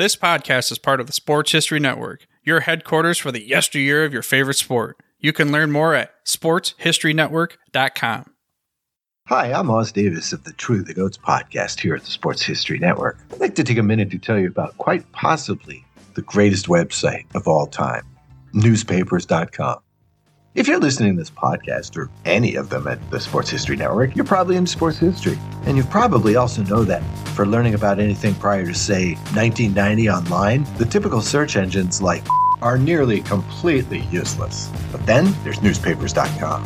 This podcast is part of the Sports History Network, your headquarters for the yesteryear of your favorite sport. You can learn more at sportshistorynetwork.com. Hi, I'm Oz Davis of the True the Goats podcast here at the Sports History Network. I'd like to take a minute to tell you about quite possibly the greatest website of all time, newspapers.com. If you're listening to this podcast or any of them at the Sports History Network, you're probably in sports history. And you probably also know that for learning about anything prior to, say, 1990 online, the typical search engines like are nearly completely useless. But then there's newspapers.com.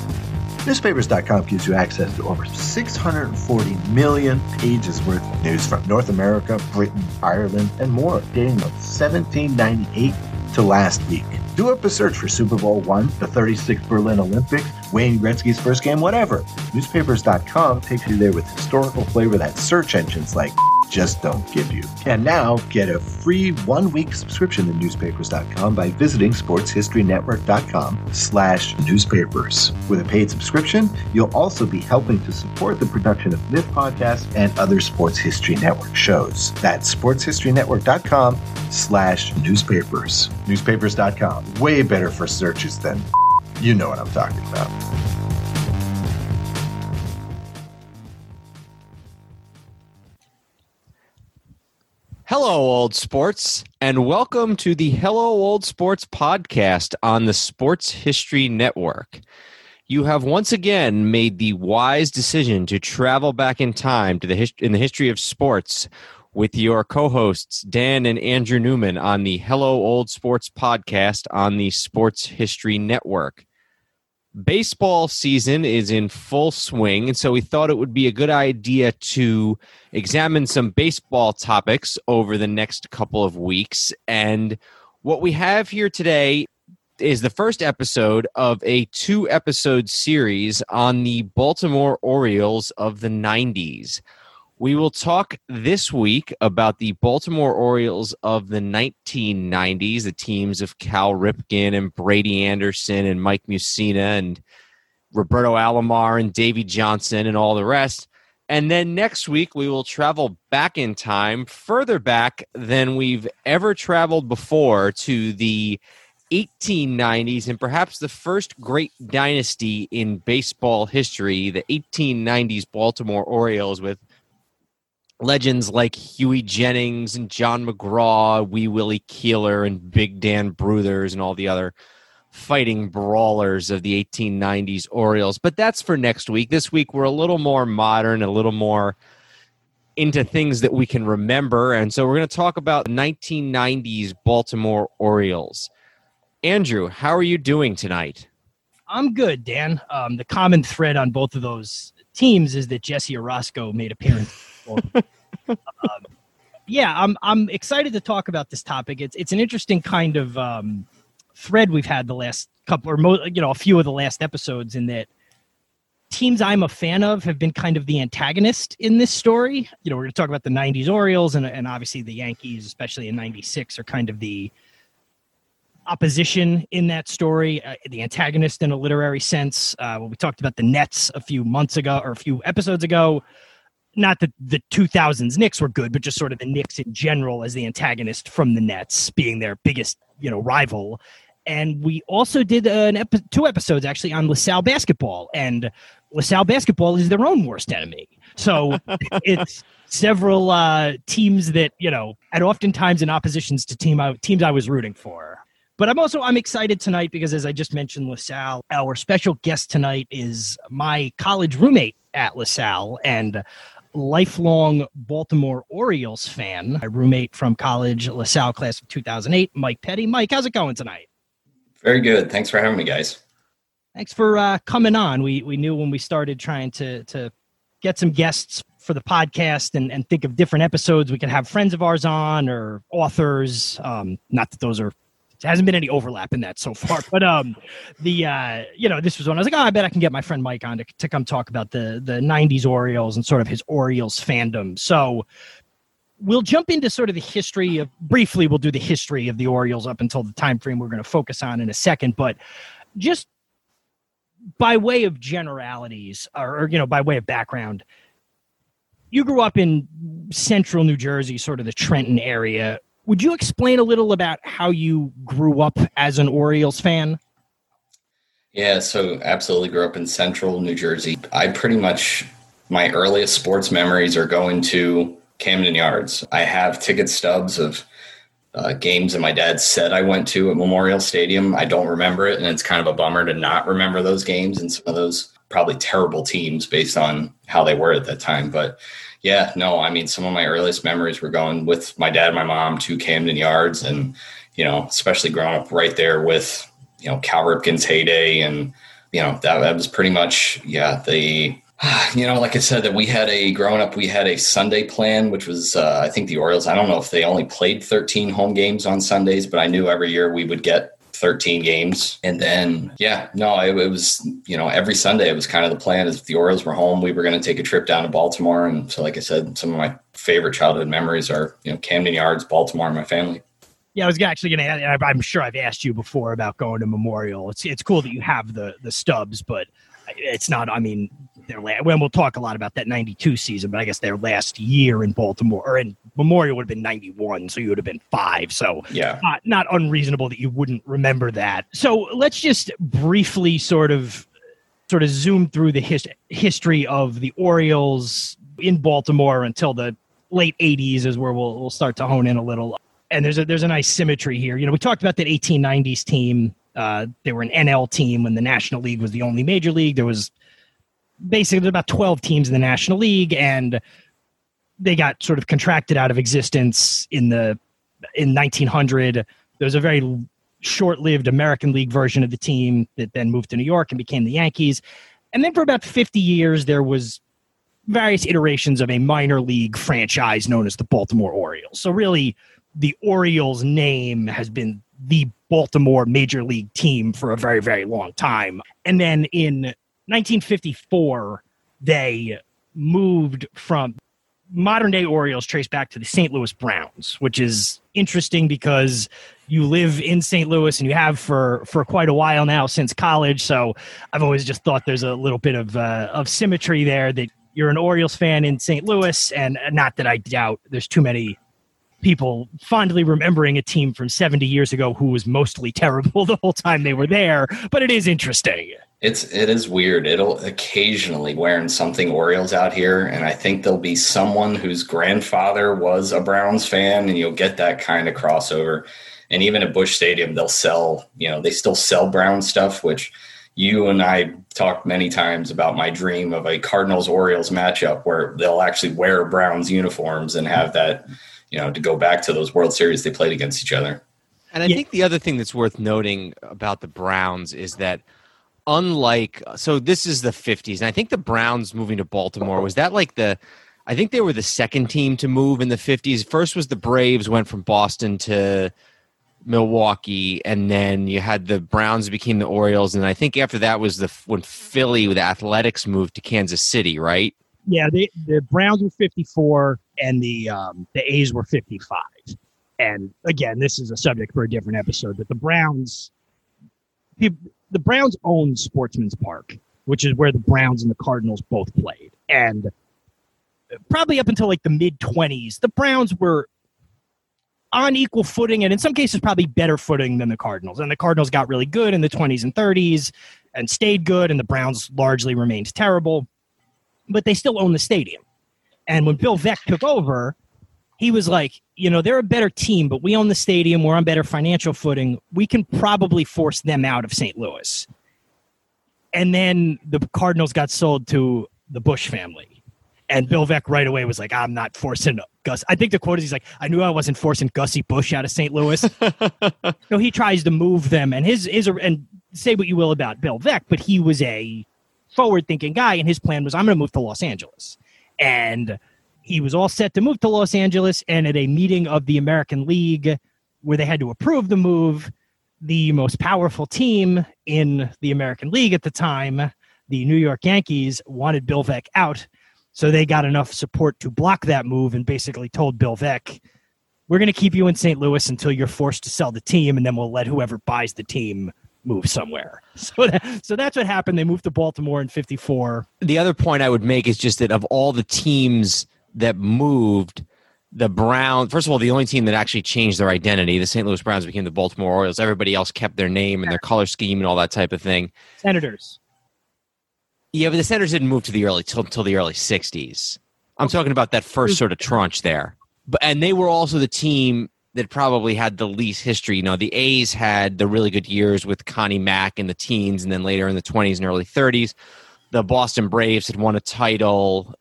Newspapers.com gives you access to over 640 million pages worth of news from North America, Britain, Ireland, and more, dating from 1798 to last week. Do up a search for Super Bowl one, the 36th Berlin Olympics, Wayne Gretzky's first game, whatever. Newspapers.com takes you there with historical flavor that search engines like just don't give you. And now get a free one-week subscription to newspapers.com by visiting sportshistorynetwork.com slash newspapers. With a paid subscription, you'll also be helping to support the production of this podcast and other Sports History Network shows. That's sportshistorynetwork.com slash newspapers. Newspapers.com. Way better for searches than you know what I'm talking about. Hello, old sports, and welcome to the Hello, Old Sports podcast on the Sports History Network. You have once again made the wise decision to travel back in time to the hist- in the history of sports with your co-hosts Dan and Andrew Newman on the Hello Old Sports podcast on the Sports History Network. Baseball season is in full swing, and so we thought it would be a good idea to examine some baseball topics over the next couple of weeks. And what we have here today is the first episode of a two episode series on the Baltimore Orioles of the 90s. We will talk this week about the Baltimore Orioles of the 1990s, the teams of Cal Ripken and Brady Anderson and Mike Mussina and Roberto Alomar and Davey Johnson and all the rest. And then next week, we will travel back in time, further back than we've ever traveled before to the 1890s and perhaps the first great dynasty in baseball history, the 1890s Baltimore Orioles, with legends like Hughie Jennings and John McGraw, Wee Willie Keeler, and Big Dan Brouthers, and all the other fighting brawlers of the 1890s Orioles. But that's for next week. This week, we're a little more modern, a little more into things that we can remember. And so we're going to talk about 1990s Baltimore Orioles. Andrew, how are you doing tonight? I'm good, Dan. Um, the common thread on both of those teams is that Jesse Orosco made appearance. Um, yeah, I'm I'm excited to talk about this topic. It's it's an interesting kind of um, thread we've had the last couple or mo- you know a few of the last episodes in that teams I'm a fan of have been kind of the antagonist in this story. You know, we're going to talk about the 90s Orioles and, and obviously the Yankees, especially in 96, are kind of the opposition in that story, uh, the antagonist in a literary sense. Uh, when we talked about the Nets a few months ago or a few episodes ago, not that the 2000s Knicks were good, but just sort of the Knicks in general as the antagonist from the Nets being their biggest, you know, rival. And we also did an epi- two episodes actually on LaSalle basketball, and LaSalle basketball is their own worst enemy. So it's several uh, teams that you know, and oftentimes in oppositions to team I, teams I was rooting for. But I'm also I'm excited tonight because as I just mentioned, LaSalle, our special guest tonight is my college roommate at LaSalle and lifelong Baltimore Orioles fan. My roommate from college, LaSalle class of 2008, Mike Petty. Mike, how's it going tonight? Very good. Thanks for having me, guys. Thanks for uh, coming on. We we knew when we started trying to to get some guests for the podcast and, and think of different episodes we can have friends of ours on or authors. Um, not that those are there hasn't been any overlap in that so far, but um, the uh, you know this was when I was like, oh, I bet I can get my friend Mike on to, to come talk about the the '90s Orioles and sort of his Orioles fandom. So we'll jump into sort of the history of briefly. We'll do the history of the Orioles up until the time frame we're going to focus on in a second, but just by way of generalities or, or you know by way of background you grew up in central New Jersey, sort of the Trenton area. Would you explain a little about how you grew up as an Orioles fan? Yeah, so absolutely grew up in central New Jersey. I pretty much, my earliest sports memories are going to Camden Yards. I have ticket stubs of uh, games that my dad said I went to at Memorial Stadium. I don't remember it, and it's kind of a bummer to not remember those games and some of those probably terrible teams based on how they were at that time. But yeah, no, I mean, some of my earliest memories were going with my dad and my mom to Camden Yards, and you know, especially growing up right there with you know Cal Ripken's heyday, and you know that that was pretty much yeah the you know, like I said, that we had a growing up, we had a Sunday plan, which was, uh, I think the Orioles, I don't know if they only played 13 home games on Sundays, but I knew every year we would get 13 games. And then, yeah, no, it, it, was, you know, every Sunday it was kind of the plan is if the Orioles were home, we were going to take a trip down to Baltimore. And so, like I said, some of my favorite childhood memories are, you know, Camden Yards, Baltimore, and my family. Yeah, I was actually going to. I'm sure I've asked you before about going to Memorial. It's it's cool that you have the the stubs, but it's not. I mean, their last, when we'll talk a lot about that 92 season, but I guess their last year in Baltimore or in Memorial would have been 91. So you would have been five. So yeah, not, not unreasonable that you wouldn't remember that. So let's just briefly sort of, sort of zoom through the his, history of the Orioles in Baltimore until the late 80s is where we'll, we'll start to hone in a little. And there's a, there's a nice symmetry here. You know, we talked about that 1890s team. Uh, they were an NL team when the National League was the only major league. There was basically there's about 12 teams in the National League, and they got sort of contracted out of existence in the in 1900. There was a very short-lived American League version of the team that then moved to New York and became the Yankees. And then for about 50 years, there was various iterations of a minor league franchise known as the Baltimore Orioles. So really, the Orioles name has been the Baltimore major league team for a very, very long time. And then in 1954, they moved from modern day Orioles traced back to the St. Louis Browns, which is interesting because you live in St. Louis and you have for for quite a while now since college. So I've always just thought there's a little bit of uh, of symmetry there that you're an Orioles fan in St. Louis, and not that I doubt there's too many people fondly remembering a team from 70 years ago who was mostly terrible the whole time they were there. But it is interesting. It's it is weird. It'll occasionally wearing something Orioles out here, and I think there'll be someone whose grandfather was a Browns fan, and you'll get that kind of crossover. And even at Busch Stadium, they'll sell. You know, they still sell Brown stuff, which you and I talked many times about my dream of a Cardinals Orioles matchup where they'll actually wear Browns uniforms and have that, you know, to go back to those World Series they played against each other. And I yeah. think the other thing that's worth noting about the Browns is that unlike so this is the 50s and i think the browns moving to baltimore was that like the i think they were the second team to move in the 50s first was the braves went from boston to milwaukee and then you had the browns became the orioles and i think after that was the when philly with athletics moved to kansas city right? Yeah they, the browns were 54 and the um, the a's were 55 and again this is a subject for a different episode but the browns the Browns own Sportsman's Park, which is where the Browns and the Cardinals both played. And probably up until like the mid 20s, the Browns were on equal footing and in some cases probably better footing than the Cardinals. And the Cardinals got really good in the 20s and 30s and stayed good, and the Browns largely remained terrible. But they still own the stadium. And when Bill Veeck took over, he was like, you know, they're a better team, but we own the stadium. We're on better financial footing. We can probably force them out of St. Louis. And then the Cardinals got sold to the Busch family. And Bill Veeck right away was like, I'm not forcing Gus. I think the quote is he's like, I knew I wasn't forcing Gussie Busch out of St. Louis. so he tries to move them. And his, his, and say what you will about Bill Veeck, but he was a forward thinking guy. And his plan was, I'm going to move to Los Angeles And he was all set to move to Los Angeles. And at a meeting of the American League where they had to approve the move, the most powerful team in the American League at the time, the New York Yankees, wanted Bill Veeck out. So they got enough support to block that move and basically told Bill Veeck, we're going to keep you in St. Louis until you're forced to sell the team, and then we'll let whoever buys the team move somewhere. So, that, so that's what happened. They moved to Baltimore in 54. The other point I would make is just that of all the teams that moved, the Browns, first of all, the only team that actually changed their identity, the St. Louis Browns became the Baltimore Orioles. Everybody else kept their name and their color scheme and all that type of thing. Senators. Yeah, but the Senators didn't move to the early till, till the early '60s. I'm talking about that first sort of tranche there. But and they were also the team that probably had the least history. You know, the A's had the really good years with Connie Mack in the teens, and then later in the 20s and early 30s. The Boston Braves had won a title.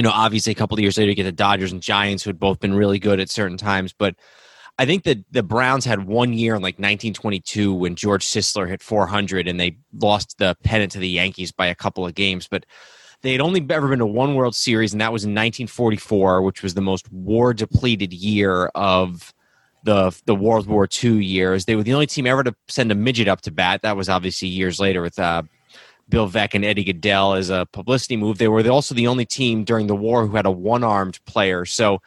You know, obviously a couple of years later, you get the Dodgers and Giants, who had both been really good at certain times. But I think that the Browns had one year in like 1922 when George Sisler hit 400 and they lost the pennant to the Yankees by a couple of games. But they had only ever been to one World Series, and that was in 1944, which was the most war depleted year of the the World War II years. They were the only team ever to send a midget up to bat. That was obviously years later with uh, Bill Veeck and Eddie Gaedel as a publicity move. They were also the only team during the war who had a one armed player. So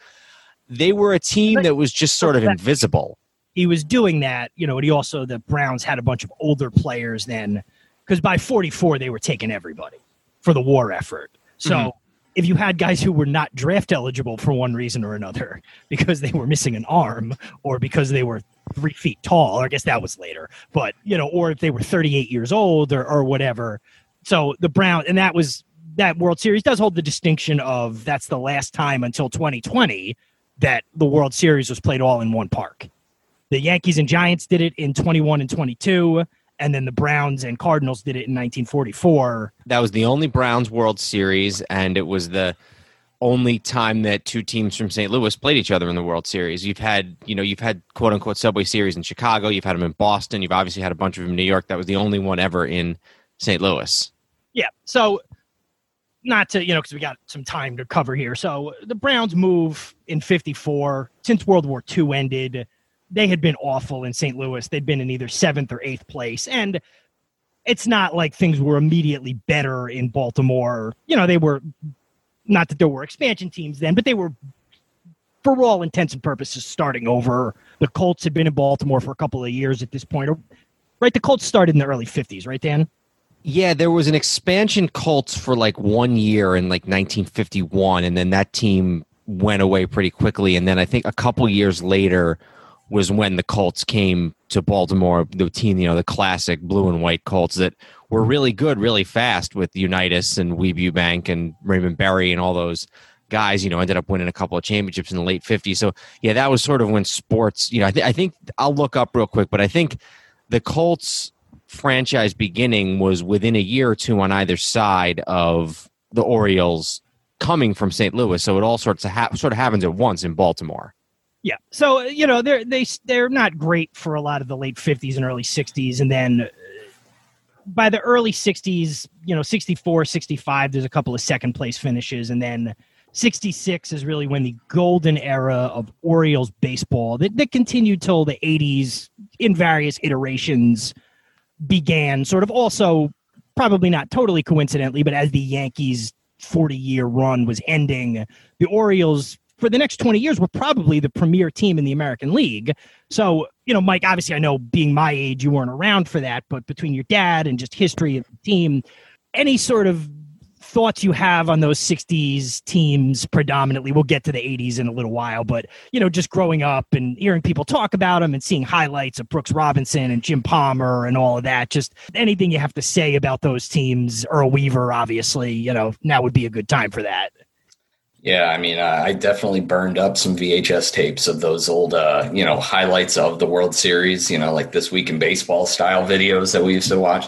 they were a team that was just sort of invisible. He was doing that, you know, and he also, the Browns had a bunch of older players then, because by 44, they were taking everybody for the war effort. So mm-hmm. if you had guys who were not draft eligible for one reason or another, because they were missing an arm or because they were three feet tall, I guess that was later, but, you know, or if they were 38 years old or, or whatever. So the Brown, and that was, that World Series does hold the distinction of that's the last time until 2020 that the World Series was played all in one park. The Yankees and Giants did it in 21 and 22, and then the Browns and Cardinals did it in 1944. That was the only Browns World Series, and it was the only time that two teams from St. Louis played each other in the World Series. You've had, you know, you've had quote unquote Subway Series in Chicago. You've had them in Boston. You've obviously had a bunch of them in New York. That was the only one ever in St. Louis. Yeah. So not to you know because we got some time to cover here. So the Browns move in '54 since World War II ended. They had been awful in St. Louis. They'd been in either seventh or eighth place, and it's not like things were immediately better in Baltimore. You know, they were not that there were expansion teams then, but they were, for all intents and purposes, starting over. The Colts had been in Baltimore for a couple of years at this point. Right, the Colts started in the early '50s, right, Dan? Yeah, there was an expansion Colts for like one year in like 1951, and then that team went away pretty quickly. And then I think a couple years later was when the Colts came to Baltimore, the team, you know, the classic blue and white Colts that were really good, really fast with Unitas and Weeb Ewbank and Raymond Berry and all those guys, you know, ended up winning a couple of championships in the late 50s. So, yeah, that was sort of when sports, you know, I, th- I think I'll look up real quick, but I think the Colts franchise beginning was within a year or two on either side of the Orioles coming from St. Louis. So it all sorts of ha- sort of happens at once in Baltimore. Yeah. So you know they're they they're not great for a lot of the late fifties and early sixties, and then uh, by the early sixties, you know, 64, 65, there's a couple of second place finishes, and then 66 is really when the golden era of Orioles baseball that, that continued till the 80s in various iterations began sort of also probably not totally coincidentally, but as the Yankees 40 year run was ending, the Orioles for the next 20 years were probably the premier team in the American League. So, you know, Mike, obviously I know being my age, you weren't around for that, but between your dad and just history of the team, any sort of thoughts you have on those 60s teams predominantly we'll get to the 80s in a little while but you know just growing up and hearing people talk about them and seeing highlights of brooks robinson and jim palmer and all of that just anything you have to say about those teams earl weaver obviously you know now would be a good time for that yeah, I mean, uh, I definitely burned up some VHS tapes of those old, uh, you know, highlights of the World Series, you know, like this week in baseball style videos that we used to watch.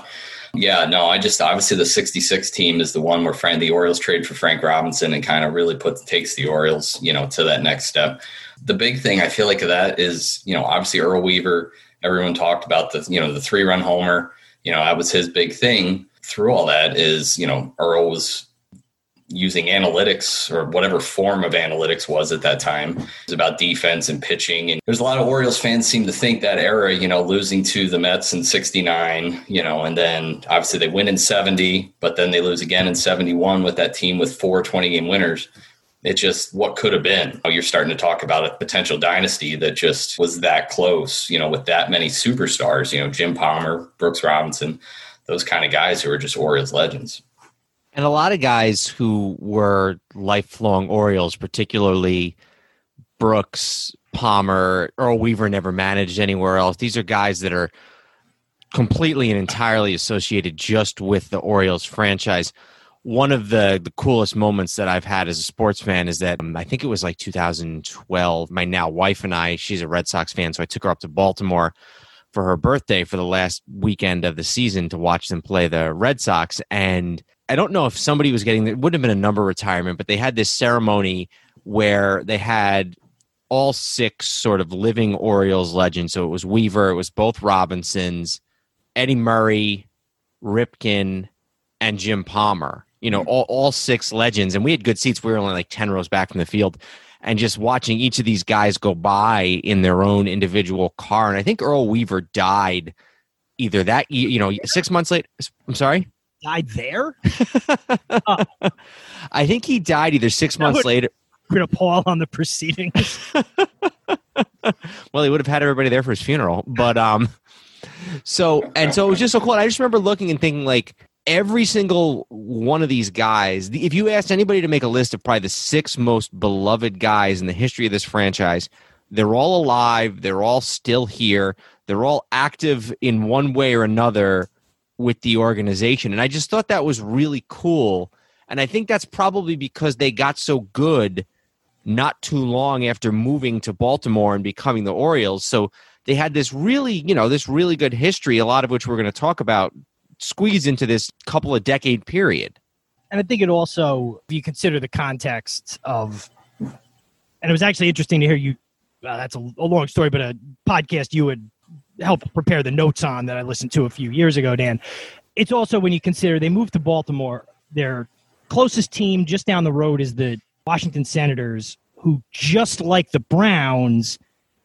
Yeah, no, I just obviously the 66 team is the one where Frank, the Orioles trade for Frank Robinson and kind of really puts takes the Orioles, you know, to that next step. The big thing I feel like that is, you know, obviously Earl Weaver, everyone talked about the, you know, the three run homer, you know, that was his big thing through all that is, you know, Earl was using analytics or whatever form of analytics was at that time. It was about defense and pitching. And there's a lot of Orioles fans seem to think that era, you know, losing to the Mets in 69, you know, and then obviously they win in 70, but then they lose again in 71 with that team with four 20 game winners. It's just what could have been. You're starting to talk about a potential dynasty that just was that close, you know, with that many superstars, you know, Jim Palmer, Brooks Robinson, those kind of guys who are just Orioles legends. And a lot of guys who were lifelong Orioles, particularly Brooks, Palmer, Earl Weaver never managed anywhere else. These are guys that are completely and entirely associated just with the Orioles franchise. One of the, the coolest moments that I've had as a sports fan is that um, I think it was like 2012. My now wife and I, she's a Red Sox fan, so I took her up to Baltimore for her birthday for the last weekend of the season to watch them play the Red Sox. And I don't know if somebody was getting it wouldn't have been a number retirement, but they had this ceremony where they had all six sort of living Orioles legends. So it was Weaver, it was both Robinsons, Eddie Murray, Ripken, and Jim Palmer. You know, hmm. all, all six legends. And we had good seats. We were only like 10 rows back from the field. And just watching each of these guys go by in their own individual car. And I think Earl Weaver died either that, you know, six months later. I'm sorry? Died there? uh, I think he died either six months would, later. To pall on the proceedings. well, he would have had everybody there for his funeral. But, um, so, and so it was just so cool. And I just remember looking and thinking, like, every single one of these guys, if you asked anybody to make a list of probably the six most beloved guys in the history of this franchise, they're all alive. They're all still here. They're all active in one way or another with the organization. And I just thought that was really cool. And I think that's probably because they got so good not too long after moving to Baltimore and becoming the Orioles. So they had this really, you know, this really good history, a lot of which we're going to talk about, squeezed into this couple of decade period. And I think it also, if you consider the context of, and it was actually interesting to hear you. Uh, that's a, a long story, but a podcast you had helped prepare the notes on that I listened to a few years ago, Dan. It's also when you consider they moved to Baltimore, their closest team just down the road is the Washington Senators, who, just like the Browns,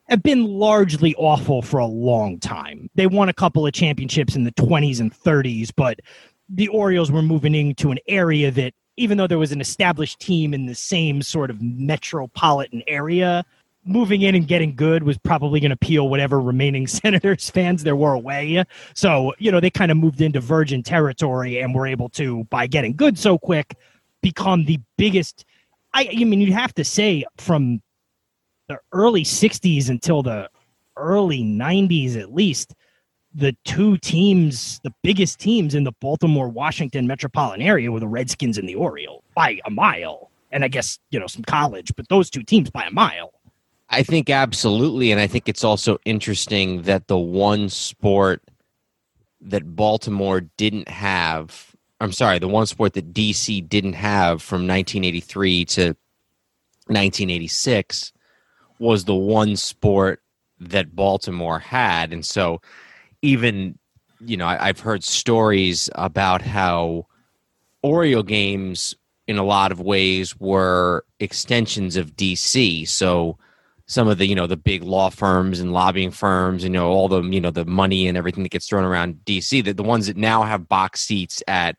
have been largely awful for a long time. They won a couple of championships in the 20s and 30s, but the Orioles were moving into an area that, even though there was an established team in the same sort of metropolitan area, moving in and getting good was probably going to peel whatever remaining Senators fans there were away. So, you know, they kind of moved into virgin territory and were able to, by getting good so quick, become the biggest. I, I mean, you'd have to say from the early 60s until the early 90s at least, the two teams, the biggest teams in the Baltimore Washington metropolitan area were the Redskins and the Orioles by a mile. And I guess, you know, some college, but those two teams by a mile. I think absolutely, and I think it's also interesting that the one sport that Baltimore didn't have, I'm sorry, the one sport that DC didn't have from 1983 to 1986 was the one sport that Baltimore had. And so even, you know, I, have heard stories about how Oriole games in a lot of ways were extensions of DC. So some of the you know the big law firms and lobbying firms and you know all the you know the money and everything that gets thrown around DC that the ones that now have box seats at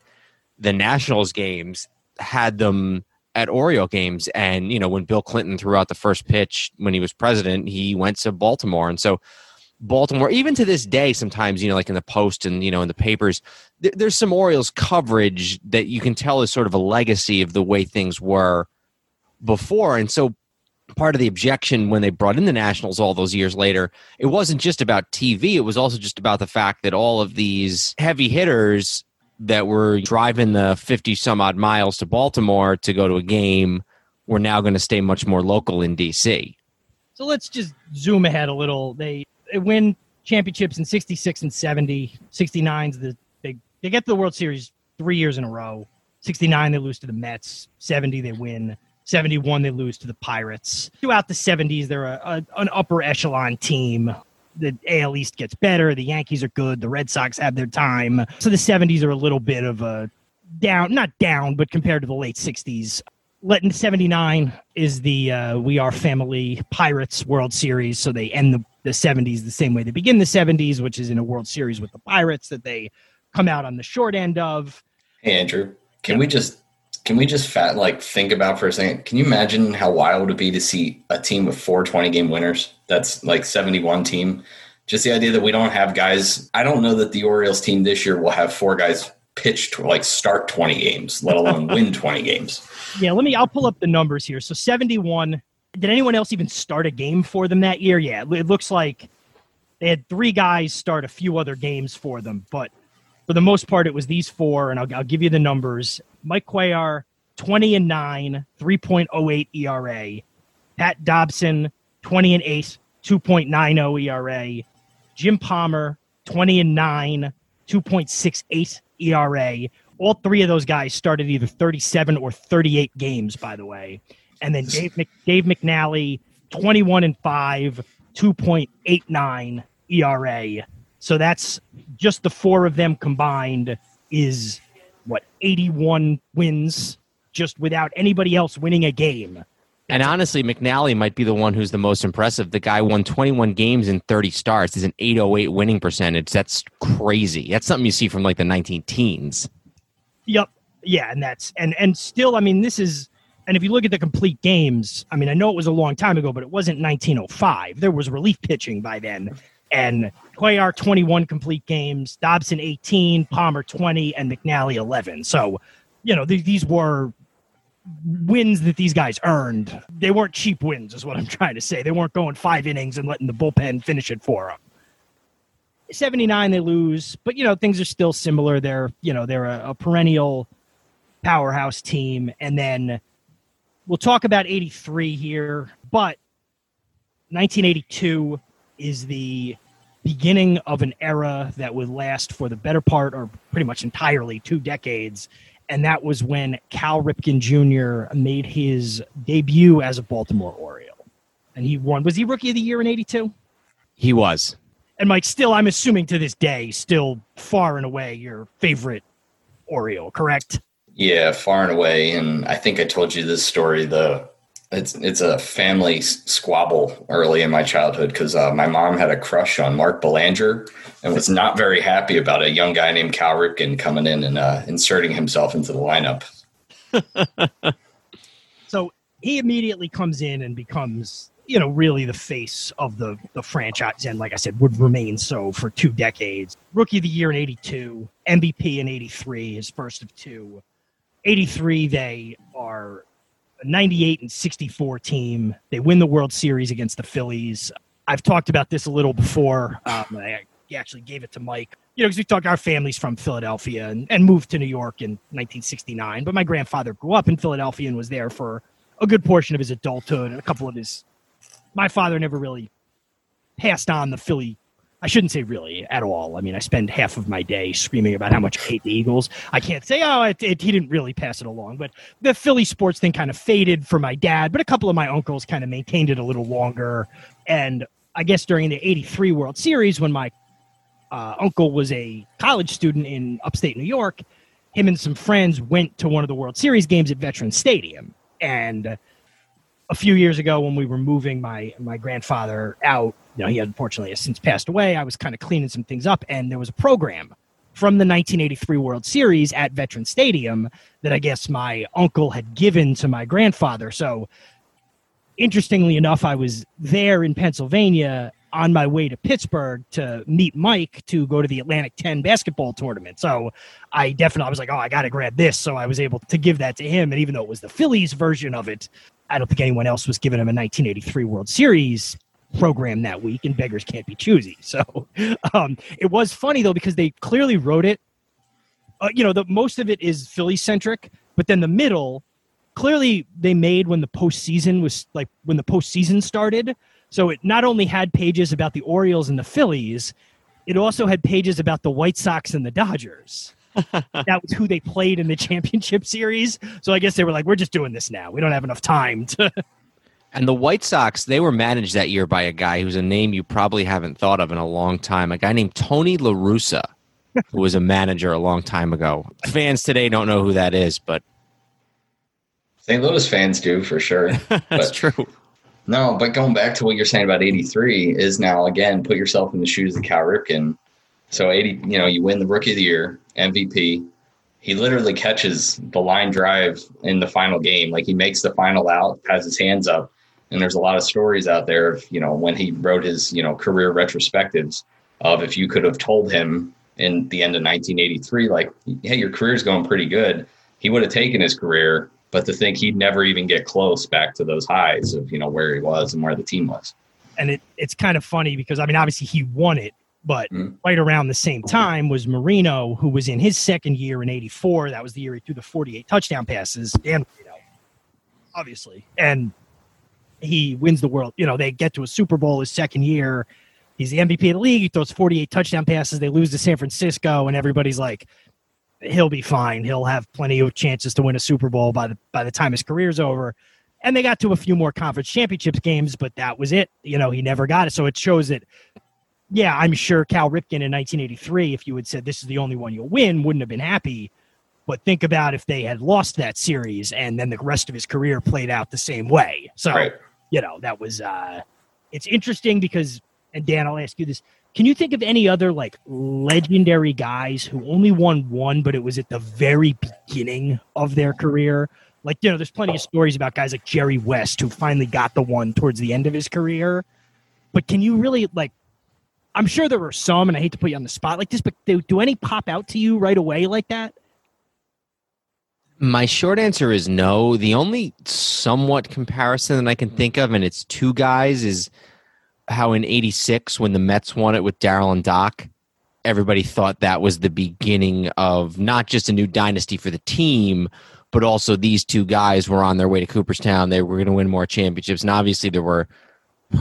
the Nationals games had them at Oriole games. And you know when Bill Clinton threw out the first pitch when he was president he went to Baltimore. And so Baltimore even to this day sometimes you know like in the post and you know in the papers th- there's some Orioles coverage that you can tell is sort of a legacy of the way things were before. And so part of the objection when they brought in the Nationals all those years later, it wasn't just about TV. It was also just about the fact that all of these heavy hitters that were driving the 50 some odd miles to Baltimore to go to a game were now going to stay much more local in DC. So let's just zoom ahead a little. They, win championships in 66 and 70. 69's the they they get to the World Series 3 years in a row. 69 they lose to the Mets, 70 they win 71, they lose to the Pirates. Throughout the 70s, they're a, a, an upper echelon team. The AL East gets better. The Yankees are good. The Red Sox have their time. So the 70s are a little bit of a down, not down, but compared to the late 60s. Letting 79 is the uh, We Are Family Pirates World Series. So they end the, the 70s the same way they begin the 70s, which is in a World Series with the Pirates that they come out on the short end of. Hey, Andrew, can we just can we just fat like think about for a second? Can you imagine how wild it would be to see a team with four 20 game winners? That's like 71 team. Just the idea that we don't have guys. I don't know that the Orioles team this year will have four guys pitch to like start 20 games, let alone win 20 games. Yeah, let me. I'll pull up the numbers here. So 71. Did anyone else even start a game for them that year? Yeah, it looks like they had three guys start a few other games for them, but for the most part, it was these four. And I'll, I'll give you the numbers: Mike Cuellar, 20 and nine, 3.08 ERA. Pat Dobson, 20 and eight, 2.90 ERA. Jim Palmer, 20 and nine, 2.68 ERA. All three of those guys started either 37 or 38 games, by the way. And then Dave, Mc, Dave McNally, 21 and 5, 2.89 ERA. So that's just the four of them combined is what 81 wins just without anybody else winning a game. And honestly, McNally might be the one who's the most impressive. The guy won 21 games in 30 starts. Is an 808 winning percentage. That's crazy. That's something you see from like the 19 teens. Yep. Yeah, and that's and and still, I mean, this is and if you look at the complete games, I mean, I know it was a long time ago, but it wasn't 1905. There was relief pitching by then. And Cuellar 21 complete games, Dobson 18, hmm. Palmer 20, and McNally 11. So, you know, th- these were wins that these guys earned. They weren't cheap wins, is what I'm trying to say. They weren't going five innings and letting the bullpen finish it for them. 79 they lose, but you know things are still similar. They're you know they're a, a perennial powerhouse team, and then we'll talk about 83 here, but 1982 is the beginning of an era that would last for the better part or pretty much entirely two decades and that was when Cal Ripken Jr. made his debut as a Baltimore Oriole, and he won. Was he Rookie of the Year in '82? He was. And Mike, still, I'm assuming to this day, still far and away your favorite Oriole, correct? Yeah, far and away. And I think I told you this story. The it's it's a family squabble early in my childhood because uh, my mom had a crush on Mark Belanger and was not very happy about a young guy named Cal Ripken coming in and uh, inserting himself into the lineup. so he immediately comes in and becomes, you know, really the face of the the franchise, and like I said, would remain so for two decades. Rookie of the year in '82, MVP in '83, his first of two. 83, they are 98 and 64 team. They win the World Series against the Phillies. I've talked about this a little before. Um, I actually gave it to Mike, you know, because we talked, our family's from Philadelphia and, and moved to New York in 1969. But my grandfather grew up in Philadelphia and was there for a good portion of his adulthood and a couple of his. My father never really passed on the Philly I shouldn't say really at all. I mean, I spend half of my day screaming about how much I hate the Eagles. I can't say, oh, it, it, he didn't really pass it along. But the Philly sports thing kind of faded for my dad, but a couple of my uncles kind of maintained it a little longer. And I guess during the 83 World Series, when my uh, uncle was a college student in upstate New York, him and some friends went to one of the World Series games at Veterans Stadium. And a few years ago, when we were moving my, my grandfather out, you know, he unfortunately has since passed away. I was kind of cleaning some things up, and there was a program from the 1983 World Series at Veteran Stadium that I guess my uncle had given to my grandfather. So, interestingly enough, I was there in Pennsylvania on my way to Pittsburgh to meet Mike to go to the Atlantic 10 basketball tournament. So I definitely I was like, oh, I got to grab this. So I was able to give that to him. And even though it was the Phillies version of it, I don't think anyone else was giving him a 1983 World Series program that week, and beggars can't be choosy. So um, it was funny though because they clearly wrote it. Uh, you know, the most of it is Philly centric, but then the middle clearly they made when the postseason was like when the postseason started. So it not only had pages about the Orioles and the Phillies, it also had pages about the White Sox and the Dodgers. that was who they played in the championship series. So I guess they were like, we're just doing this now. We don't have enough time to and the White Sox, they were managed that year by a guy who's a name you probably haven't thought of in a long time, a guy named Tony La Russa. who was a manager a long time ago. Fans today don't know who that is, but St. Louis fans do for sure. that's But- true. No, but going back to what you're saying about 83 is now again put yourself in the shoes of Cal Ripken. So 80, you know, you win the rookie of the year, MVP. He literally catches the line drive in the final game. Like he makes the final out, has his hands up. And there's a lot of stories out there of, you know, when he wrote his, you know, career retrospectives of if you could have told him in the end of 1983, like, hey, your career's going pretty good, he would have taken his career but to think he'd never even get close back to those highs of you know where he was and where the team was. and it, it's kind of funny because I mean, obviously he won it, but Mhm. right around the same time was Marino, who was in his second year in '84. That was the year he threw the 48 touchdown passes. Dan Marino, obviously, and he wins the world. You know, they get to a Super Bowl his second year. He's the MVP of the league. He throws 48 touchdown passes. They lose to San Francisco, and everybody's like, he'll be fine. He'll have plenty of chances to win a Super Bowl by the by the time his career's over. And they got to a few more conference championships games, but that was it. You know, he never got it. So it shows that, yeah, I'm sure Cal Ripken in 1983, if you had said this is the only one you'll win, wouldn't have been happy. But think about if they had lost that series and then the rest of his career played out the same way. So, Right. You know, that was, uh, it's interesting because, and Dan, I'll ask you this. Can you think of any other like legendary guys who only won one, but it was at the very beginning of their career? Like, you know, there's plenty of stories about guys like Jerry West who finally got the one towards the end of his career. But can you really like? I'm sure there were some, and I hate to put you on the spot like this, but do, do any pop out to you right away like that? My short answer is no. The only somewhat comparison that I can think of, and it's two guys, is how in 86, when the Mets won it with Darryl and Doc, everybody thought that was the beginning of not just a new dynasty for the team, but also these two guys were on their way to Cooperstown. They were going to win more championships. And obviously, there were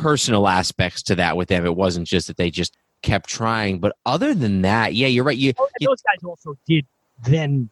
personal aspects to that with them. It wasn't just that they just kept trying. But other than that, yeah, you're right. You, Oh, and those guys also did then,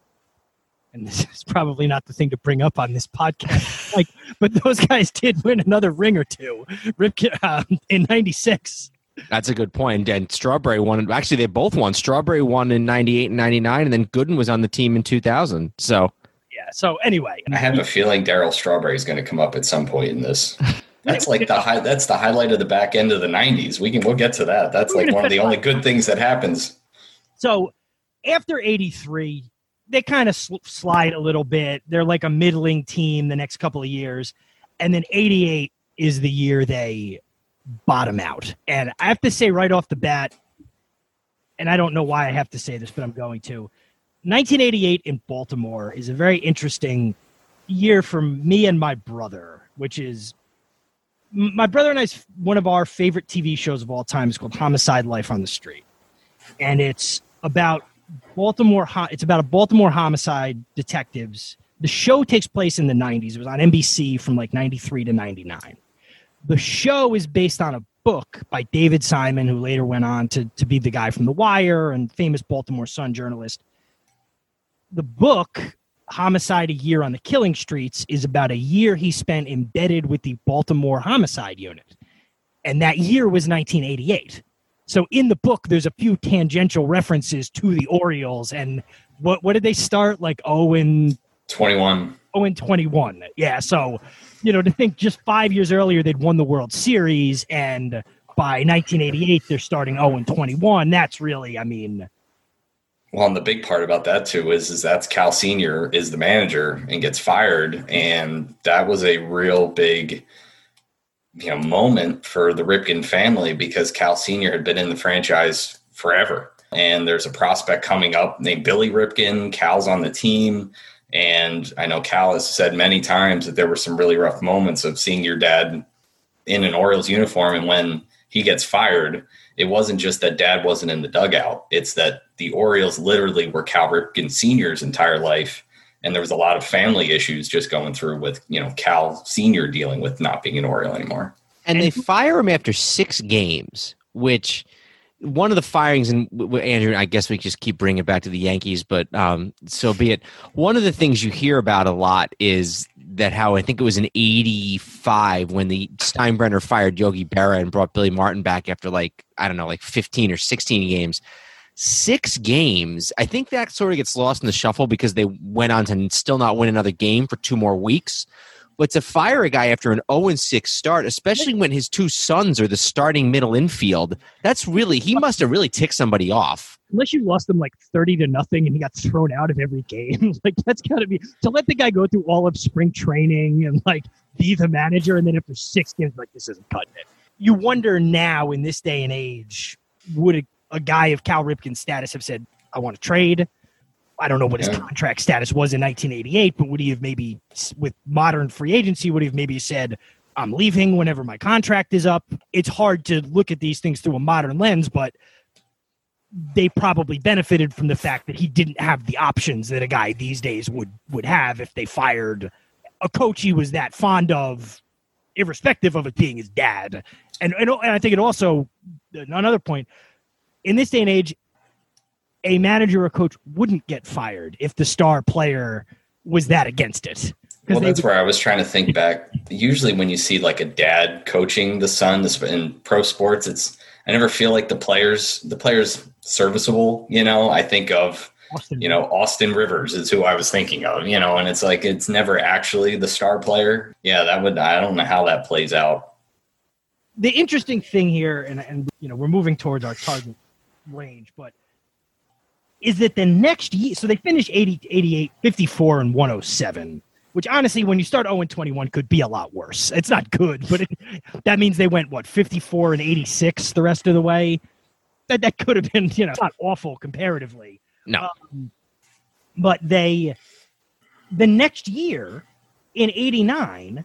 and this is probably not the thing to bring up on this podcast. like, but those guys did win another ring or two. Ripken uh, in '96. That's a good point. And Strawberry won. Actually, they both won. Strawberry won in '98 and '99, and then Gooden was on the team in 2000. So Yeah. So anyway, I have a feeling Darryl Strawberry is going to come up at some point in this. That's like the high. That's the highlight of the back end of the '90s. We can we'll get to that. That's like one of the only good things that happens. So after 83, they kind of sl- slide a little bit. They're like a middling team the next couple of years. And then 88 is the year they bottom out. And I have to say right off the bat, and I don't know why I have to say this, but I'm going to. 1988 in Baltimore is a very interesting year for me and my brother, which is my brother and I's one of our favorite TV shows of all time is called Homicide Life on the Street. And it's about Baltimore. It's about a Baltimore homicide detectives. The show takes place in the 90s. It was on NBC from like 93 to 99. The show is based on a book by David Simon, who later went on to, to be the guy from The Wire and famous Baltimore Sun journalist. The book, Homicide a Year on the Killing Streets, is about a year he spent embedded with the Baltimore Homicide Unit. And that year was 1988. So in the book, there's a few tangential references to the Orioles and what what did they start like? Oh, and 21. oh and 21. Yeah. So, you know, to think just five years earlier they'd won the World Series and by 1988 they're starting 0 and 21. That's really, I mean, Well, and the big part about that too is is that's Cal Senior is the manager and gets fired, and that was a real big, you know, moment for the Ripken family because Cal Senior had been in the franchise forever, and there's a prospect coming up named Billy Ripken. Cal's on the team, and I know Cal has said many times that there were some really rough moments of seeing your dad in an Orioles uniform, and when he gets fired, it wasn't just that dad wasn't in the dugout. It's that the Orioles literally were Cal Ripken Sr.'s entire life. And there was a lot of family issues just going through with, you know, Cal Sr. dealing with not being an Oriole anymore. and they fire him after six games, which one of the firings, and w- w- Andrew, I guess we just keep bringing it back to the Yankees, but um, so be it. One of the things you hear about a lot is that how I think it was in '85 when the Steinbrenner fired Yogi Berra and brought Billy Martin back after like I don't know, like 15 or 16 games. Six games. I think that sort of gets lost in the shuffle because they went on to still not win another game for two more weeks. But to fire a guy after an 0 6 start, especially when his two sons are the starting middle infield, that's really, he must have really ticked somebody off. Unless you lost them like 30 to nothing and he got thrown out of every game. like, that's got to be to let the guy go through all of spring training and like be the manager. And then after six games, like, this isn't cutting it. You wonder now in this day and age, would a, a guy of Cal Ripken's status have said, I want to trade? I don't know what his contract status was in 1988, but would he have maybe, with modern free agency, would he have maybe said, I'm leaving whenever my contract is up? It's hard to look at these things through a modern lens, but they probably benefited from the fact that he didn't have the options that a guy these days would would have if they fired a coach he was that fond of, irrespective of it being his dad. And and, and I think it also another point in this day and age, a manager or coach wouldn't get fired if the star player was that against it. Well, that's would, where I was trying to think back. Usually, when you see like a dad coaching the son in pro sports, it's I never feel like the players the players serviceable. You know, I think of Austin. you know Austin Rivers is who I was thinking of. You know, and it's like it's never actually the star player. Yeah, that would I don't know how that plays out. The interesting thing here, and and you know, we're moving towards our target range, but is that the next year, so they finished 80, 88, 54, and 107, which honestly, when you start 0 and 21, could be a lot worse. It's not good, but it, that means they went, what, 54 and 86 the rest of the way? That, that could have been, you know, not awful comparatively. No. Um, but they, the next year in 89,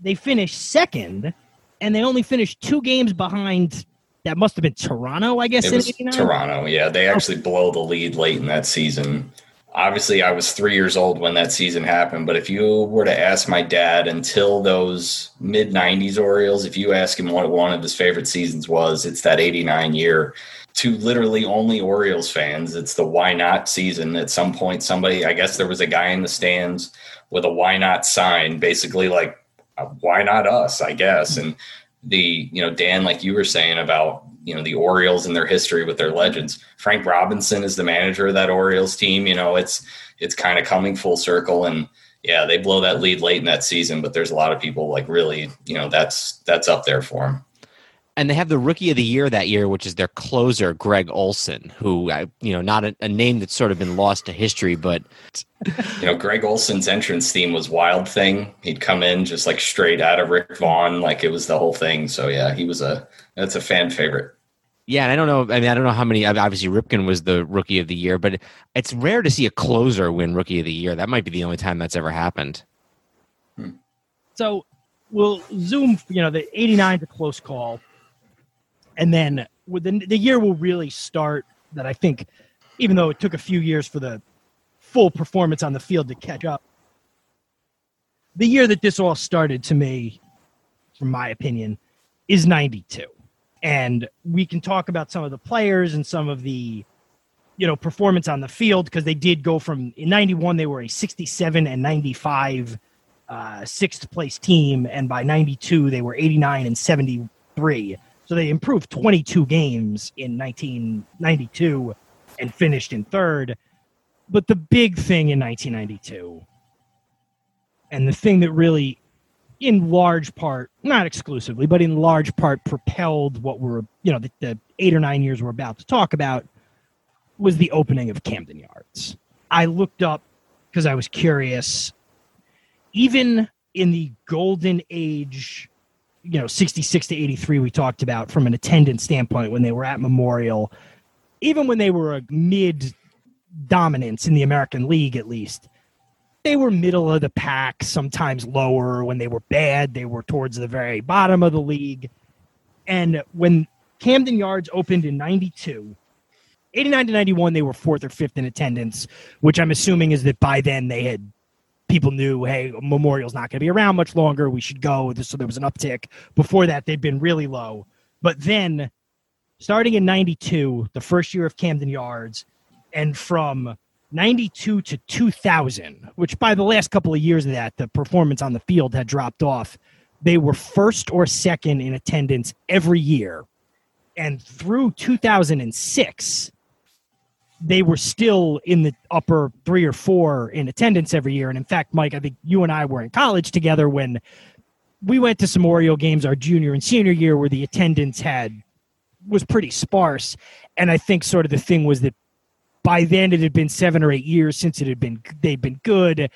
they finished second, and they only finished two games behind that must have been Toronto, I guess. It was Toronto. Yeah, they actually blow the lead late in that season. Obviously, I was three years old when that season happened. But if you were to ask my dad until those mid '90s Orioles, if you ask him what one of his favorite seasons was, it's that '89 year. To literally only Orioles fans, it's the why not season. At some point, somebody, I guess there was a guy in the stands with a why not sign, basically like, uh, why not us, I guess. And the you know Dan, like you were saying about you know the Orioles and their history with their legends. Frank Robinson is the manager of that Orioles team. You know, it's it's kind of coming full circle, and yeah, they blow that lead late in that season. But there's a lot of people like really, you know, that's that's up there for them and they have the rookie of the year that year, which is their closer, Gregg Olson, who I, you know, not a, a, name that's sort of been lost to history, but you know, Gregg Olson's entrance theme was Wild Thing. He'd come in just like straight out of Rick Vaughn, like it was the whole thing. So yeah, he was a that's a fan favorite. Yeah, and I don't know. I mean, I don't know how many. Obviously, Ripken was the rookie of the year, but it's rare to see a closer win rookie of the year. That might be the only time that's ever happened. Hmm. So we'll zoom. You know, the '89 is a close call and then the, the year will really start that I think, even though it took a few years for the full performance on the field to catch up, the year that this all started to me, from my opinion, is 92. And we can talk about some of the players and some of the you know performance on the field because they did go from in 91 they were a 67 and 95 uh, sixth place team and by 92 they were 89 and 73 so they improved 22 games in 1992 and finished in third. But the big thing in 1992, and the thing that really, in large part, not exclusively, but in large part propelled what we're, you know, the, the eight or nine years we're about to talk about, was the opening of Camden Yards. I looked up because I was curious. Even in the golden age you know 66 to 83 we talked about from an attendance standpoint when they were at memorial even when they were a mid dominance in the american league at least they were middle of the pack sometimes lower when they were bad they were towards the very bottom of the league. And when camden yards opened in 92 89 to 91 they were fourth or fifth in attendance which i'm assuming is that by then they had people knew, hey, Memorial's not going to be around much longer. We should go. So there was an uptick. Before that, they'd been really low. But then, starting in 92, the first year of Camden Yards, and from 92 to 2000, which by the last couple of years of that, the performance on the field had dropped off. They were first or second in attendance every year. And through 2006, they were still in the upper three or four in attendance every year. And in fact, Mike, I think you and I were in college together when we went to some Oriole games our junior and senior year where the attendance had was pretty sparse. And I think sort of the thing was that by then it had been seven or eight years since it had been they'd been good,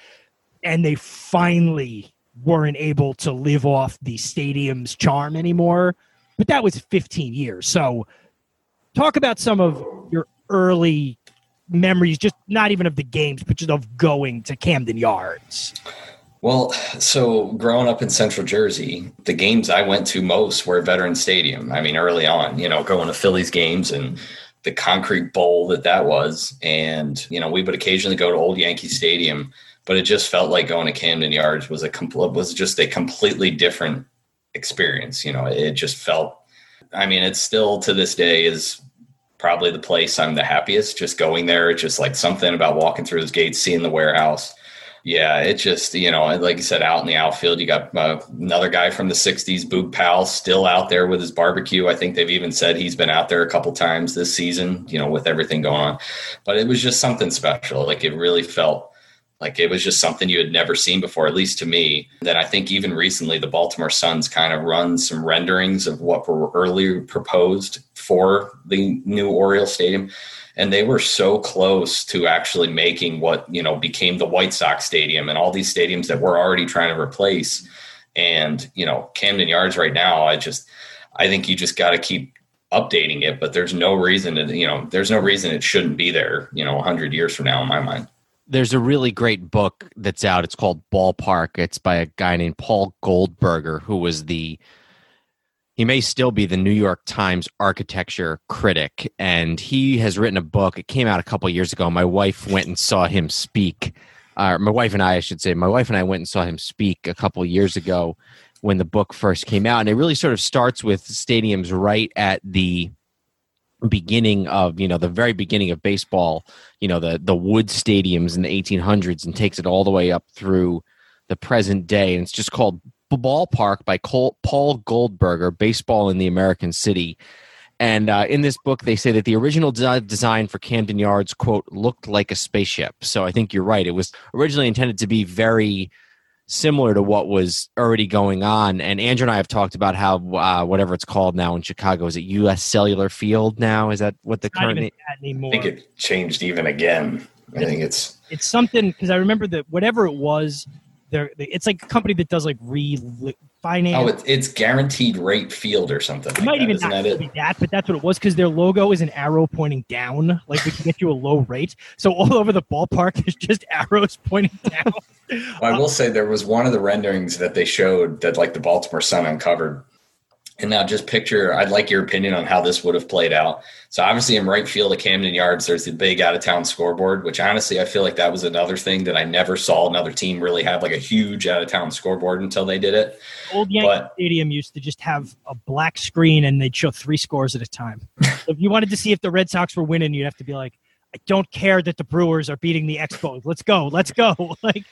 and they finally weren't able to live off the stadium's charm anymore. But that was 15 years. So talk about some of your early memories, just not even of the games, but just of going to Camden Yards. Well, so growing up in Central Jersey, the games I went to most were Veteran Stadium. I mean, early on, you know, going to Phillies games and the concrete bowl that that was. And, you know, we would occasionally go to Old Yankee Stadium, but it just felt like going to Camden Yards was a was just a completely different experience. You know, it just felt, I mean, it's still to this day is probably the place I'm the happiest just going there. It's just like something about walking through those gates, seeing the warehouse yeah, it just, you know, like you said, out in the outfield, you got uh, another guy from the 60s, Boog Powell, still out there with his barbecue. I think they've even said he's been out there a couple times this season, you know, with everything going on. But it was just something special. Like it really felt like it was just something you had never seen before, at least to me. Then I think even recently, the Baltimore Suns kind of run some renderings of what were earlier proposed for the new Oriole Stadium and they were so close to actually making what you know became the White Sox Stadium and all these stadiums that we're already trying to replace. And you know, Camden Yards right now, I just I think you just got to keep updating it, but there's no reason to you know there's no reason it shouldn't be there. You know, 100 years from now, in my mind. There's a really great book that's out. It's called Ballpark. It's by a guy named Paul Goldberger, who was the he may still be the New York Times architecture critic, and he has written a book. It came out a couple years ago. My wife went and saw him speak. Uh, my wife and I, I should say, my wife and I went and saw him speak a couple years ago when the book first came out, and it really sort of starts with stadiums right at the beginning of you know the very beginning of baseball you know the the wood stadiums in the 1800s and takes it all the way up through the present day and it's just called Ballpark by Cole, Paul Goldberger, Baseball in the American City. And uh, in this book, they say that the original de- design for Camden Yards, quote, looked like a spaceship. So I think you're right. It was originally intended to be very similar to what was already going on. And Andrew and I have talked about how uh, whatever it's called now in Chicago is it U.S. Cellular Field now? Is that what the Not current even name? that anymore. I think it changed even again. I think it's it's something because I remember that whatever it was, there it's like a company that does like re finance. oh, it's, it's guaranteed rate field or something. It like might that, even not that be it? that, but that's what it was because their logo is an arrow pointing down. Like we can get you a low rate. So all over the ballpark, is just arrows pointing down. Well, I will say there was one of the renderings that they showed that like the Baltimore Sun uncovered. And now just picture, I'd like your opinion on how this would have played out. So obviously in right field at Camden Yards, there's the big out of town scoreboard, which honestly, I feel like that was another thing that I never saw another team really have like a huge out of town scoreboard until they did it. Old Yankee But- Stadium used to just have a black screen and they'd show three scores at a time. if you wanted to see if the Red Sox were winning, you'd have to be like, I don't care that the Brewers are beating the Expos. Let's go. Let's go. Like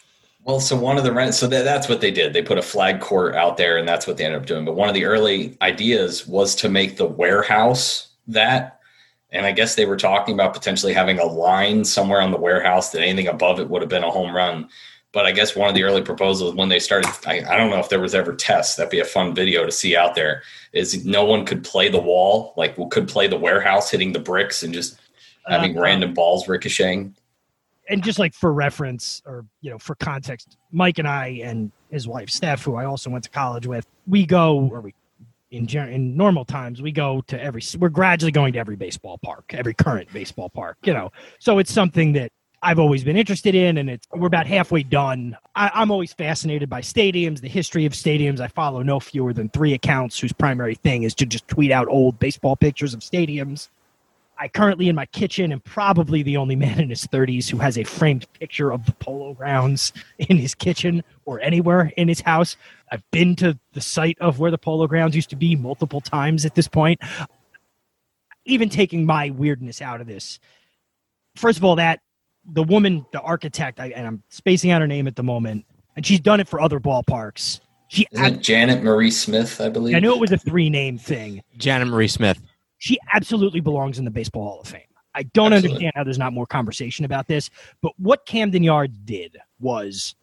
Well, so one of the rent, so that, that's what they did. They put a flag court out there, and that's what they ended up doing. But one of the early ideas was to make the warehouse that, and I guess they were talking about potentially having a line somewhere on the warehouse that anything above it would have been a home run. But I guess one of the early proposals when they started, I, I don't know if there was ever tests. That'd be a fun video to see out there. Is no one could play the wall, like could play the warehouse, hitting the bricks and just having uh, random balls ricocheting. And just like for reference or you know for context mike and i and his wife steph who i also went to college with we go or we in gen- in normal times we go to every we're gradually going to every baseball park every current baseball park you know so it's something that I've always been interested in, and it's we're about halfway done. I, I'm always fascinated by stadiums, the history of stadiums. I follow no fewer than three accounts whose primary thing is to just tweet out old baseball pictures of stadiums. I currently in my kitchen am probably the only man in his 30s who has a framed picture of the polo grounds in his kitchen or anywhere in his house. I've been to the site of where the polo grounds used to be multiple times at this point. Even taking my weirdness out of this, first of all, that the woman, the architect, I, and I'm spacing out her name at the moment, and she's done it for other ballparks. She, Isn't it Janet Marie Smith, I believe? I knew it was a three name thing. Janet Marie Smith. She absolutely belongs in the Baseball Hall of Fame. I don't Absolutely. understand how there's not more conversation about this. But what Camden Yards did was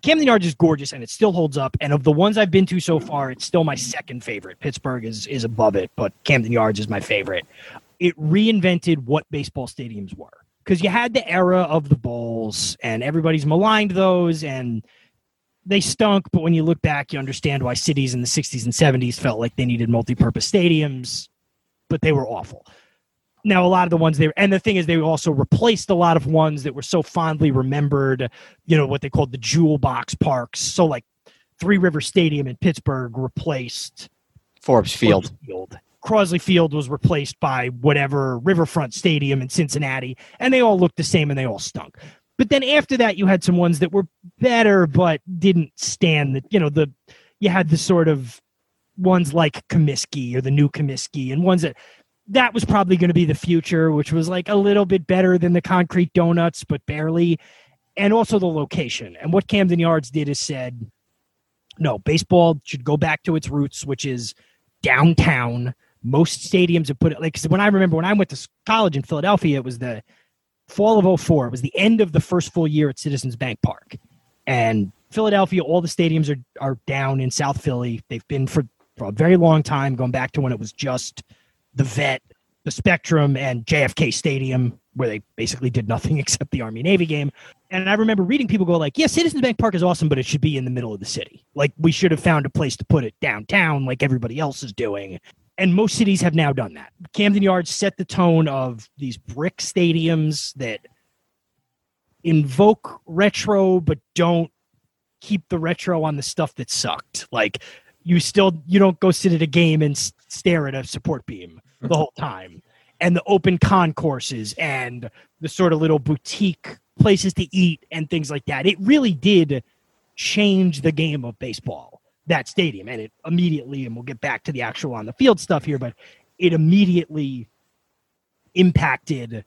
Camden Yards is gorgeous and it still holds up. And of the ones I've been to so far, it's still my second favorite. Pittsburgh is is above it, but Camden Yards is my favorite. It reinvented what baseball stadiums were because you had the era of the bowls and everybody's maligned those and they stunk. But when you look back, you understand why cities in the 60s and 70s felt like they needed multi-purpose stadiums, but they were awful. Now, a lot of the ones they were, and the thing is, they also replaced a lot of ones that were so fondly remembered. You know what they called the jewel box parks. So, like Three River Stadium in Pittsburgh replaced Forbes Field. Crosley Field. Crosley Field was replaced by whatever Riverfront Stadium in Cincinnati, and they all looked the same and they all stunk. But then after that, you had some ones that were better but didn't stand the. You know the you had the sort of ones like Comiskey or the new Comiskey, and ones that that was probably going to be the future, which was like a little bit better than the concrete donuts, but barely. And also the location. And what Camden Yards did is said, no, baseball should go back to its roots, which is downtown. Most stadiums have put it like when I remember when I went to college in Philadelphia, it was the fall of 04. It was the end of the first full year at Citizens Bank Park. And Philadelphia, all the stadiums are, are down in South Philly. They've been for, for a very long time, going back to when it was just the vet, the Spectrum, and JFK Stadium, where they basically did nothing except the Army Navy game. And I remember reading people go like, "Yeah, Citizens Bank Park is awesome, but it should be in the middle of the city. Like we should have found a place to put it downtown, like everybody else is doing." And most cities have now done that. Camden Yards set the tone of these brick stadiums that invoke retro, but don't keep the retro on the stuff that sucked. Like you still you don't go sit at a game and s- stare at a support beam the whole time and the open concourses and the sort of little boutique places to eat and things like that it really did change the game of baseball that stadium and it immediately and we'll get back to the actual on the field stuff here but it immediately impacted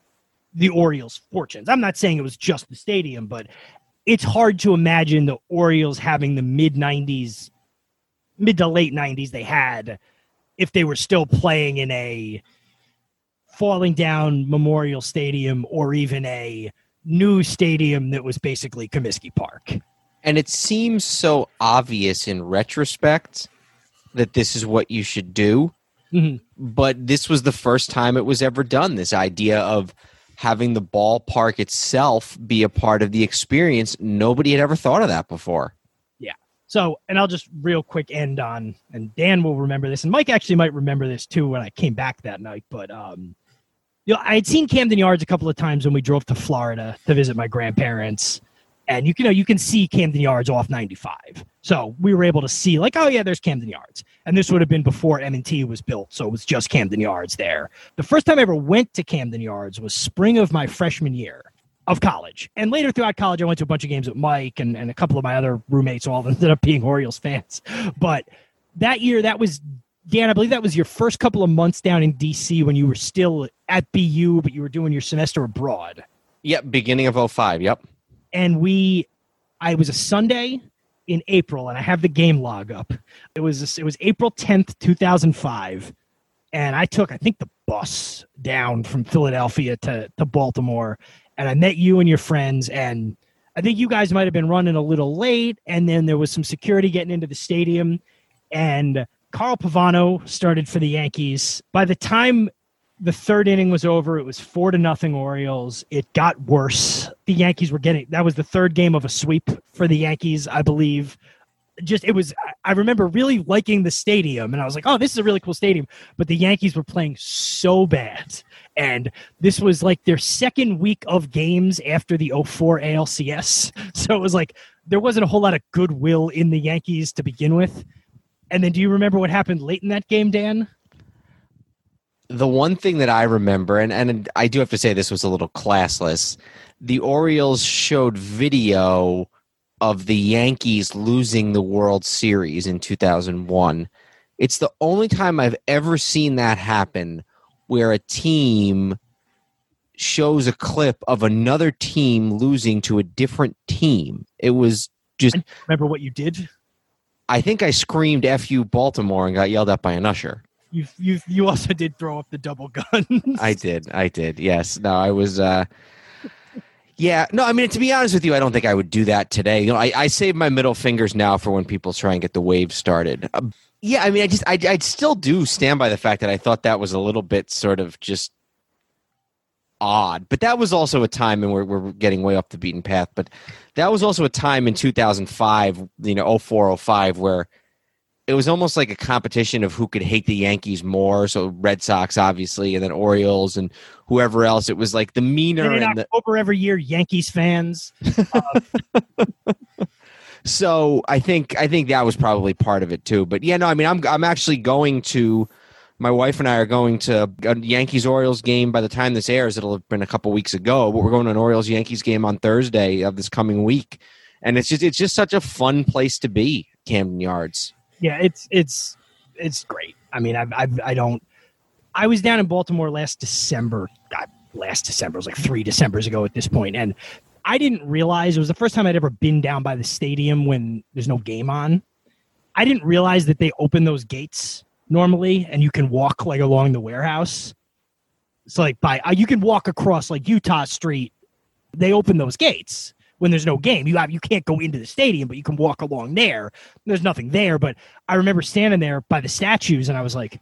the Orioles' fortunes. I'm not saying it was just the stadium, but it's hard to imagine the Orioles having the mid 90s, mid to late 90s they had if they were still playing in a falling down Memorial Stadium or even a new stadium that was basically Comiskey Park. And it seems so obvious in retrospect that this is what you should do. Mhm. But this was the first time it was ever done. This idea of having the ballpark itself be a part of the experience. Nobody had ever thought of that before. Yeah. So, and I'll just real quick end on, and Dan will remember this, and Mike actually might remember this too when I came back that night. But um, you know, I had seen Camden Yards a couple of times when we drove to Florida to visit my grandparents, and you can you know you can see Camden Yards off 95. So we were able to see like, oh yeah, there's Camden Yards, and this would have been before M&T was built, so it was just Camden Yards there. The first time I ever went to Camden Yards was spring of my freshman year of college. And later throughout college, I went to a bunch of games with Mike and, and a couple of my other roommates all ended up being Orioles fans. But that year, that was, Dan, I believe that was your first couple of months down in DC when you were still at BU, but you were doing your semester abroad. Yep, beginning of 05. Yep. And we, I was a Sunday in April, and I have the game log up. It was it was April tenth, two thousand five, and I took I think the bus down from Philadelphia to to Baltimore, and I met you and your friends, and I think you guys might have been running a little late, and then there was some security getting into the stadium, and Carl Pavano started for the Yankees. By the time the third inning was over, it was four to nothing Orioles. It got worse. The Yankees were getting that was the third game of a sweep for the Yankees, I believe. Just it was I remember really liking the stadium and I was like, "Oh, this is a really cool stadium." But the Yankees were playing so bad. And this was like their second week of games after the 04 ALCS. So it was like there wasn't a whole lot of goodwill in the Yankees to begin with. And then do you remember what happened late in that game, Dan? The one thing that I remember, and, and I do have to say this was a little classless, the Orioles showed video of the Yankees losing the World Series in 2001. It's the only time I've ever seen that happen where a team shows a clip of another team losing to a different team. It was just, Remember what you did? I think I screamed F you Baltimore and got yelled at by an usher. You you you also did throw up the double guns. I did. I did. Yes. No, I was. uh Yeah. No, I mean, to be honest with you, I don't think I would do that today. You know, I, I save my middle fingers now for when people try and get the wave started. Uh, yeah, I mean, I just, I, I'd still do stand by the fact that I thought that was a little bit sort of just odd. But that was also a time, and we're, we're getting way off the beaten path, but that was also a time in 2005, you know, 0405, where it was almost like a competition of who could hate the Yankees more. So Red Sox, obviously, and then Orioles and whoever else. It was like the meaner And in and the, October every year, Yankees fans. Um, so I think I think that was probably part of it too. But yeah, no, I mean, I'm I'm actually going to. My wife and I are going to a Yankees Orioles game. By the time this airs, it'll have been a couple weeks ago. But we're going to an Orioles Yankees game on Thursday of this coming week, and it's just it's just such a fun place to be, Camden Yards. Yeah, it's it's it's great. I mean, I I, I don't. I was down in Baltimore last December. God, last December it was like three Decembers ago at this point, and I didn't realize it was the first time I'd ever been down by the stadium when there's no game on. I didn't realize that they open those gates normally, and you can walk like along the warehouse. It's like by uh, you can walk across like Eutaw Street. They open those gates when there's no game. You have you can't go into the stadium, but you can walk along there. There's nothing there, but I remember standing there by the statues, and I was like,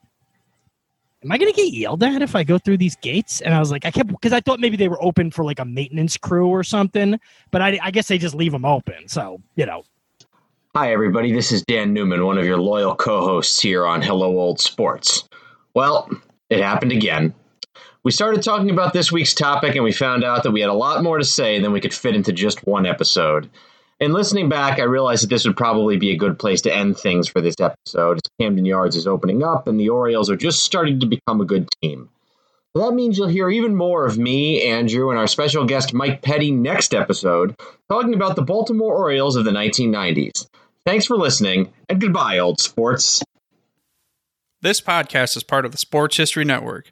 "Am I going to get yelled at if I go through these gates?" And I was like, I kept because I thought maybe they were open for like a maintenance crew or something, but I, I guess they just leave them open. So you know, Hi, everybody. This is Dan Newman, one of your loyal co hosts here on Hello Old Sports. Well, it happened again. We started talking about this week's topic and we found out that we had a lot more to say than we could fit into just one episode. In listening back, I realized that this would probably be a good place to end things for this episode. as Camden Yards is opening up and the Orioles are just starting to become a good team. That means you'll hear even more of me, Andrew, and our special guest Mike Petty next episode, talking about the Baltimore Orioles of the 1990s. Thanks for listening, and goodbye, old sports. This podcast is part of the Sports History Network,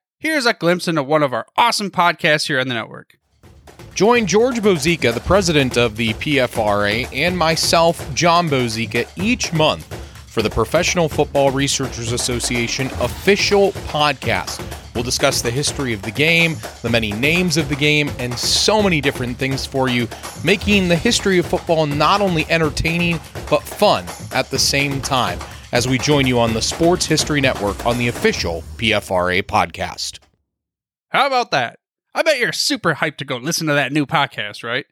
here's a glimpse into one of our awesome podcasts here on the network. Join George Bozeka, the president of the PFRA, and myself, John Bozeka, each month for the Professional Football Researchers Association official podcast. We'll discuss the history of the game, the many names of the game, and so many different things for you, making the history of football not only entertaining, but fun at the same time as we join you on the Sports History Network on the official PFRA podcast. How about that? I bet you're super hyped to go listen to that new podcast, right?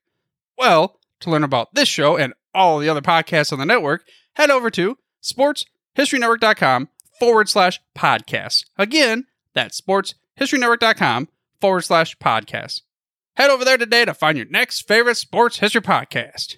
Well, to learn about this show and all the other podcasts on the network, head over to sportshistorynetwork.com forward slash podcasts. Again, that's sportshistorynetwork.com forward slash podcast. Head over there today to find your next favorite sports history podcast.